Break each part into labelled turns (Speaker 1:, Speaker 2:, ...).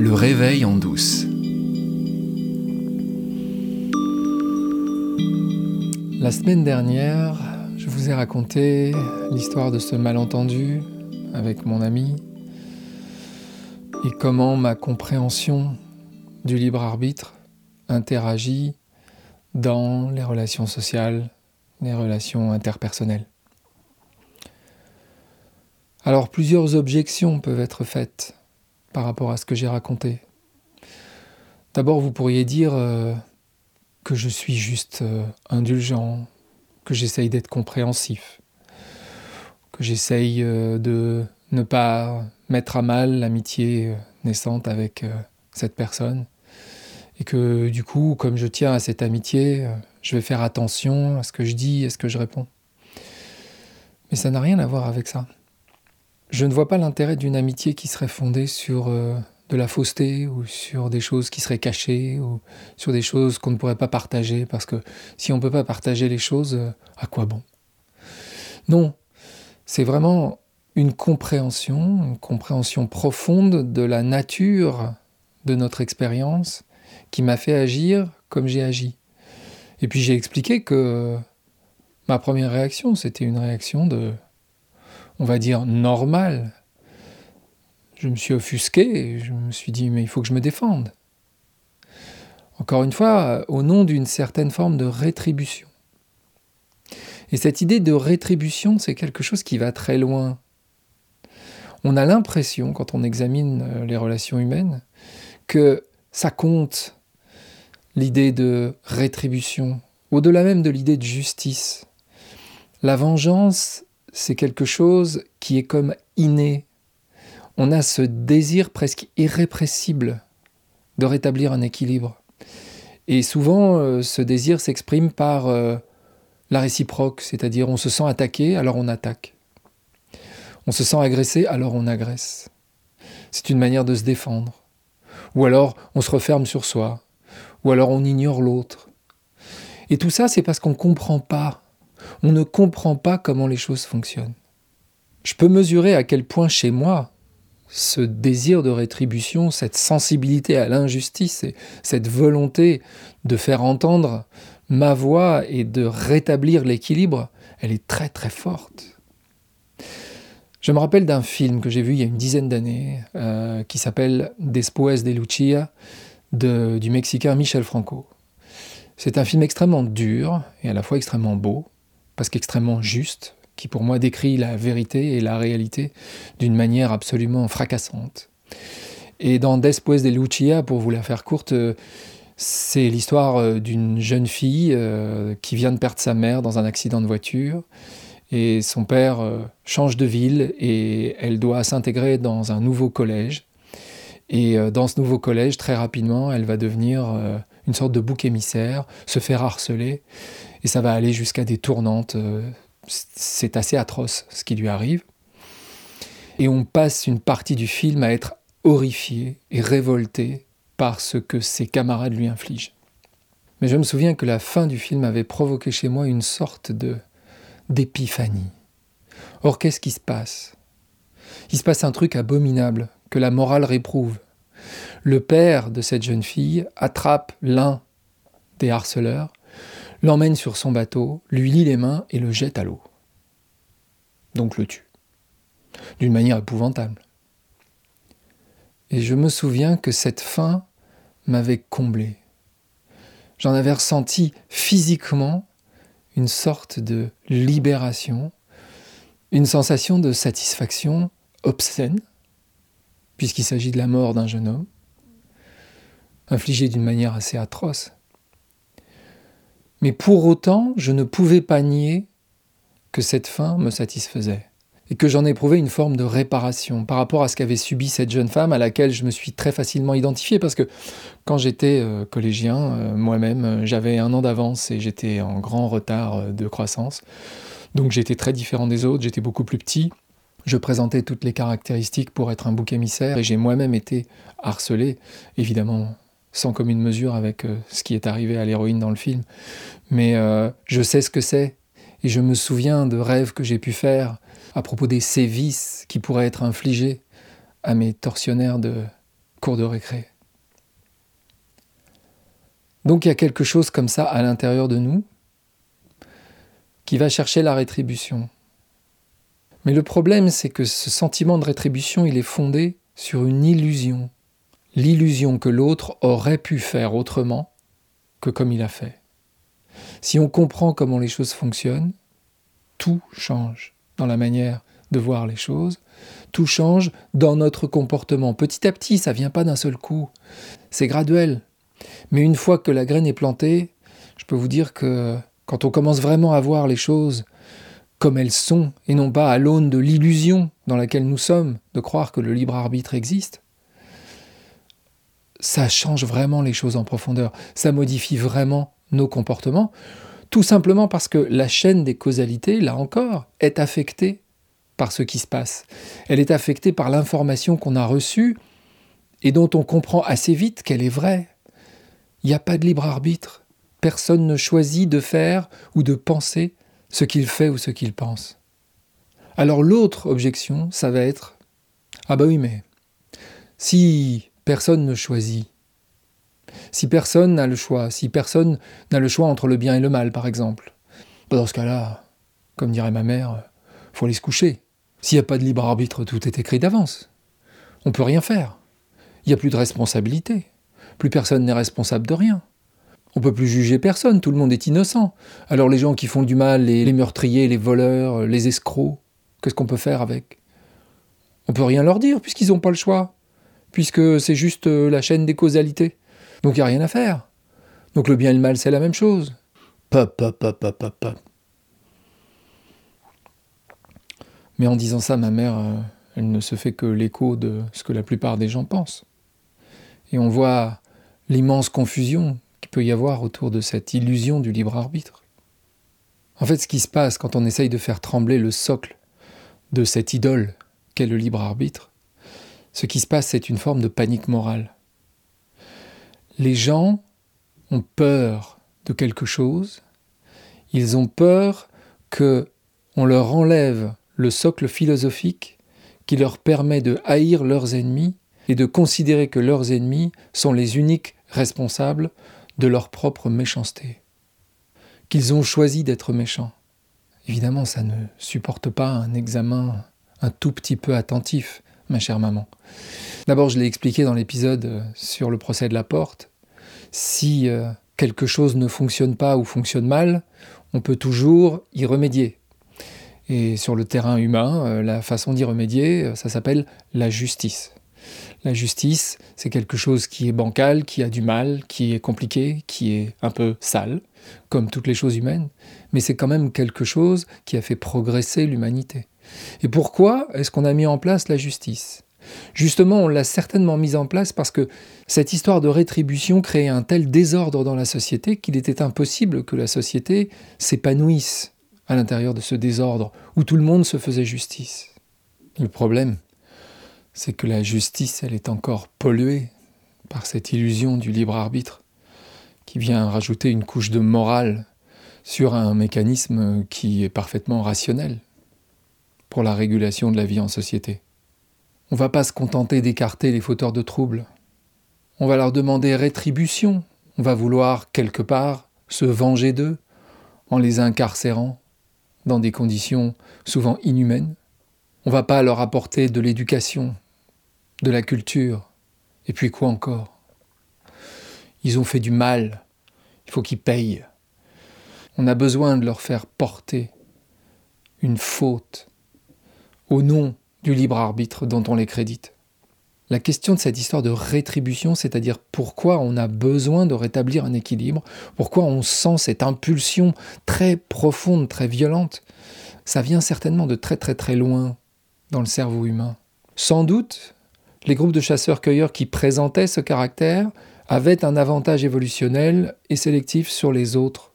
Speaker 1: Le réveil en douce.
Speaker 2: La semaine dernière, je vous ai raconté l'histoire de ce malentendu avec mon ami et comment ma compréhension du libre arbitre interagit dans les relations sociales, les relations interpersonnelles. Alors plusieurs objections peuvent être faites par rapport à ce que j'ai raconté. D'abord, vous pourriez dire euh, que je suis juste euh, indulgent, que j'essaye d'être compréhensif, que j'essaye euh, de ne pas mettre à mal l'amitié naissante avec cette personne, et que du coup, comme je tiens à cette amitié, je vais faire attention à ce que je dis, à ce que je réponds. Mais ça n'a rien à voir avec ça. Je ne vois pas l'intérêt d'une amitié qui serait fondée sur euh, de la fausseté ou sur des choses qui seraient cachées ou sur des choses qu'on ne pourrait pas partager parce que si on ne peut pas partager les choses, euh, à quoi bon? Non, c'est vraiment une compréhension, une compréhension profonde de la nature de notre expérience qui m'a fait agir comme j'ai agi. Et puis j'ai expliqué que ma première réaction, c'était une réaction de on va dire, normal. Je me suis offusqué et je me suis dit, mais il faut que je me défende. Encore une fois, au nom d'une certaine forme de rétribution. Et cette idée de rétribution, c'est quelque chose qui va très loin. On a l'impression, quand on examine euh, les relations humaines, que ça compte l'idée de rétribution, au-delà même de l'idée de justice. La vengeance c'est quelque chose qui est comme inné. On a ce désir presque irrépressible de rétablir un équilibre. Et souvent, euh, ce désir s'exprime par euh, la réciproque, c'est-à-dire on se sent attaqué, alors on attaque. On se sent agressé, alors on agresse. C'est une manière de se défendre. Ou alors on se referme sur soi. Ou alors on ignore l'autre. Et tout ça, c'est parce qu'on ne comprend pas on ne comprend pas comment les choses fonctionnent. Je peux mesurer à quel point chez moi, ce désir de rétribution, cette sensibilité à l'injustice et cette volonté de faire entendre ma voix et de rétablir l'équilibre, elle est très très forte. Je me rappelle d'un film que j'ai vu il y a une dizaine d'années euh, qui s'appelle Después de Lucia du Mexicain Michel Franco. C'est un film extrêmement dur et à la fois extrêmement beau parce qu'extrêmement juste, qui pour moi décrit la vérité et la réalité d'une manière absolument fracassante. Et dans Después de Lucia, pour vous la faire courte, c'est l'histoire euh, d'une jeune fille euh, qui vient de perdre sa mère dans un accident de voiture. Et son père euh, change de ville et elle doit s'intégrer dans un nouveau collège. Et dans ce nouveau collège, très rapidement, elle va devenir une sorte de bouc émissaire, se faire harceler et ça va aller jusqu'à des tournantes. Euh, c'est assez atroce ce qui lui arrive. Et on passe une partie du film à être horrifié et révolté par ce que ses camarades lui infligent. Mais je me souviens que la fin du film avait provoqué chez moi une sorte de d'épiphanie. Or, qu'est-ce qui se passe? Il se passe un truc abominable que la morale réprouve. Le père de cette jeune fille attrape l'un des harceleurs l'emmène sur son bateau, lui lie les mains et le jette à l'eau. Donc le tue. D'une manière épouvantable. Et je me souviens que cette fin m'avait comblé. J'en avais ressenti physiquement une sorte de libération, une sensation de satisfaction obscène, puisqu'il s'agit de la mort d'un jeune homme, infligée d'une manière assez atroce. Mais pour autant, je ne pouvais pas nier que cette fin me satisfaisait et que j'en éprouvais une forme de réparation par rapport à ce qu'avait subi cette jeune femme à laquelle je me suis très facilement identifié parce que quand j'étais euh, collégien, euh, moi-même, euh, j'avais un an d'avance et j'étais en grand retard de croissance. Donc j'étais très différent des autres, j'étais beaucoup plus petit. Je présentais toutes les caractéristiques pour être un bouc émissaire et j'ai moi-même été harcelé, évidemment sans commune mesure avec euh, ce qui est arrivé à l'héroïne dans le film. Mais euh, je sais ce que c'est, et je me souviens de rêves que j'ai pu faire à propos des sévices qui pourraient être infligés à mes tortionnaires de cours de récré. Donc il y a quelque chose comme ça à l'intérieur de nous qui va chercher la rétribution. Mais le problème, c'est que ce sentiment de rétribution, il est fondé sur une illusion. L'illusion que l'autre aurait pu faire autrement que comme il a fait. Si on comprend comment les choses fonctionnent, tout change dans la manière de voir les choses, tout change dans notre comportement. Petit à petit, ça vient pas d'un seul coup, c'est graduel. Mais une fois que la graine est plantée, je peux vous dire que quand on commence vraiment à voir les choses comme elles sont, et non pas à l'aune de l'illusion dans laquelle nous sommes, de croire que le libre arbitre existe, ça change vraiment les choses en profondeur, ça modifie vraiment nos comportements, tout simplement parce que la chaîne des causalités, là encore, est affectée par ce qui se passe. Elle est affectée par l'information qu'on a reçue et dont on comprend assez vite qu'elle est vraie. Il n'y a pas de libre arbitre. Personne ne choisit de faire ou de penser ce qu'il fait ou ce qu'il pense. Alors l'autre objection, ça va être Ah bah oui, mais si personne ne choisit, si personne n'a le choix, si personne n'a le choix entre le bien et le mal, par exemple, bah dans ce cas-là, comme dirait ma mère, faut aller se coucher. S'il n'y a pas de libre arbitre, tout est écrit d'avance. On peut rien faire. Il n'y a plus de responsabilité. Plus personne n'est responsable de rien. On peut plus juger personne, tout le monde est innocent. Alors les gens qui font du mal, les, meurtriers, les voleurs, les escrocs, qu'est-ce qu'on peut faire avec? On peut rien leur dire puisqu'ils n'ont pas le choix, puisque c'est juste euh, la chaîne des causalités. Donc il n'y a rien à faire. Donc le bien et le mal, c'est la même chose. Mais en disant ça, ma mère, euh, elle ne se fait que l'écho de ce que la plupart des gens pensent. Et on voit l'immense confusion peut y avoir autour de cette illusion du libre arbitre. En fait, ce qui se passe quand on essaye de faire trembler le socle de cette idole qu'est le libre arbitre, ce qui se passe, c'est une forme de panique morale. Les gens ont peur de quelque chose, ils ont peur que on leur enlève le socle philosophique qui leur permet de haïr leurs ennemis et de considérer que leurs ennemis sont les uniques responsables de leur propre méchanceté, qu'ils ont choisi d'être méchants. Évidemment, ça ne supporte pas un examen un tout petit peu attentif, ma chère maman. D'abord, je l'ai expliqué dans l'épisode sur le procès de la porte. Si euh, quelque chose ne fonctionne pas ou fonctionne mal, on peut toujours y remédier. Et sur le terrain humain, euh, la façon d'y remédier, euh, ça s'appelle la justice. La justice, c'est quelque chose qui est bancal, qui a du mal, qui est compliqué, qui est un peu sale, comme toutes les choses humaines, mais c'est quand même quelque chose qui a fait progresser l'humanité. Et pourquoi est-ce qu'on a mis en place la justice? Justement, on l'a certainement mise en place parce que cette histoire de rétribution créait un tel désordre dans la société qu'il était impossible que la société s'épanouisse à l'intérieur de ce désordre où tout le monde se faisait justice. Le problème, c'est que la justice, elle est encore polluée par cette illusion du libre arbitre, qui vient rajouter une couche de morale sur un mécanisme qui est parfaitement rationnel pour la régulation de la vie en société. On ne va pas se contenter d'écarter les fauteurs de troubles. On va leur demander rétribution. On va vouloir, quelque part, se venger d'eux en les incarcérant dans des conditions souvent inhumaines. On va pas leur apporter de l'éducation, de la culture, et puis quoi encore? Ils ont fait du mal, il faut qu'ils payent. On a besoin de leur faire porter une faute au nom du libre arbitre dont on les crédite. La question de cette histoire de rétribution, c'est-à-dire pourquoi on a besoin de rétablir un équilibre, pourquoi on sent cette impulsion très profonde, très violente, ça vient certainement de très très très loin dans le cerveau humain. Sans doute, les groupes de chasseurs-cueilleurs qui présentaient ce caractère avaient un avantage évolutionnel et sélectif sur les autres.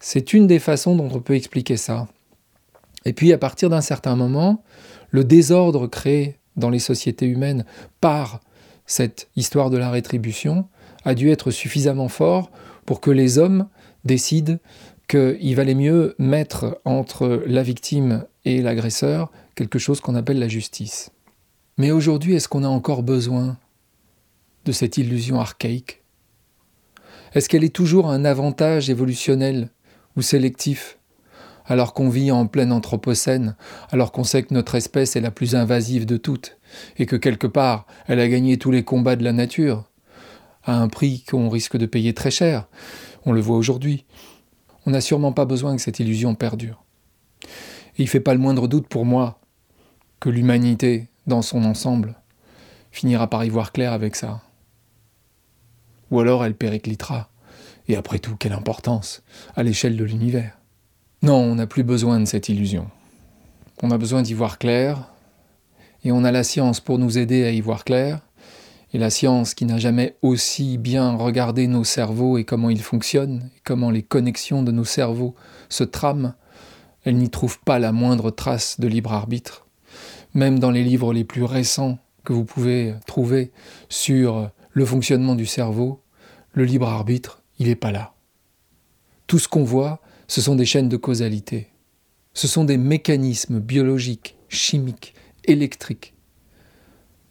Speaker 2: C'est une des façons dont on peut expliquer ça. Et puis à partir d'un certain moment, le désordre créé dans les sociétés humaines par cette histoire de la rétribution a dû être suffisamment fort pour que les hommes décident qu'il valait mieux mettre entre la victime et l'agresseur quelque chose qu'on appelle la justice. Mais aujourd'hui, est-ce qu'on a encore besoin de cette illusion archaïque? Est-ce qu'elle est toujours un avantage évolutionnel ou sélectif alors qu'on vit en pleine anthropocène, alors qu'on sait que notre espèce est la plus invasive de toutes, et que quelque part elle a gagné tous les combats de la nature, à un prix qu'on risque de payer très cher, on le voit aujourd'hui. On n'a sûrement pas besoin que cette illusion perdure. Et il ne fait pas le moindre doute pour moi que l'humanité, dans son ensemble, finira par y voir clair avec ça. Ou alors elle périclitera. Et après tout, quelle importance à l'échelle de l'univers. Non, on n'a plus besoin de cette illusion. On a besoin d'y voir clair, et on a la science pour nous aider à y voir clair, et la science qui n'a jamais aussi bien regardé nos cerveaux et comment ils fonctionnent, et comment les connexions de nos cerveaux se trament, elle n'y trouve pas la moindre trace de libre arbitre. Même dans les livres les plus récents que vous pouvez trouver sur le fonctionnement du cerveau, le libre arbitre, il n'est pas là. Tout ce qu'on voit, ce sont des chaînes de causalité. Ce sont des mécanismes biologiques, chimiques, électriques.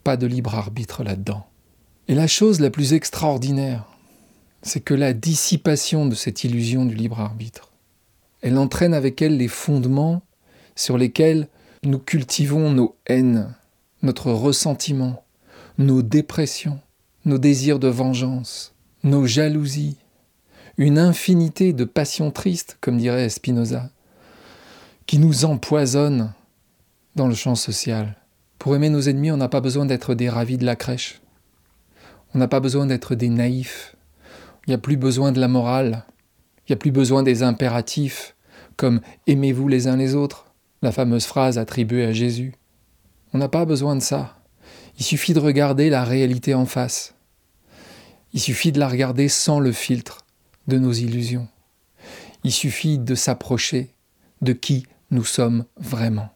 Speaker 2: Pas de libre arbitre là-dedans. Et la chose la plus extraordinaire, c'est que la dissipation de cette illusion du libre arbitre, elle entraîne avec elle les fondements sur lesquels nous cultivons nos haines, notre ressentiment, nos dépressions, nos désirs de vengeance, nos jalousies, une infinité de passions tristes, comme dirait Spinoza, qui nous empoisonnent dans le champ social. Pour aimer nos ennemis, on n'a pas besoin d'être des ravis de la crèche. On n'a pas besoin d'être des naïfs. Il n'y a plus besoin de la morale. Il n'y a plus besoin des impératifs, comme aimez-vous les uns les autres, la fameuse phrase attribuée à Jésus. On n'a pas besoin de ça. Il suffit de regarder la réalité en face. Il suffit de la regarder sans le filtre de nos illusions. Il suffit de s'approcher de qui nous sommes vraiment.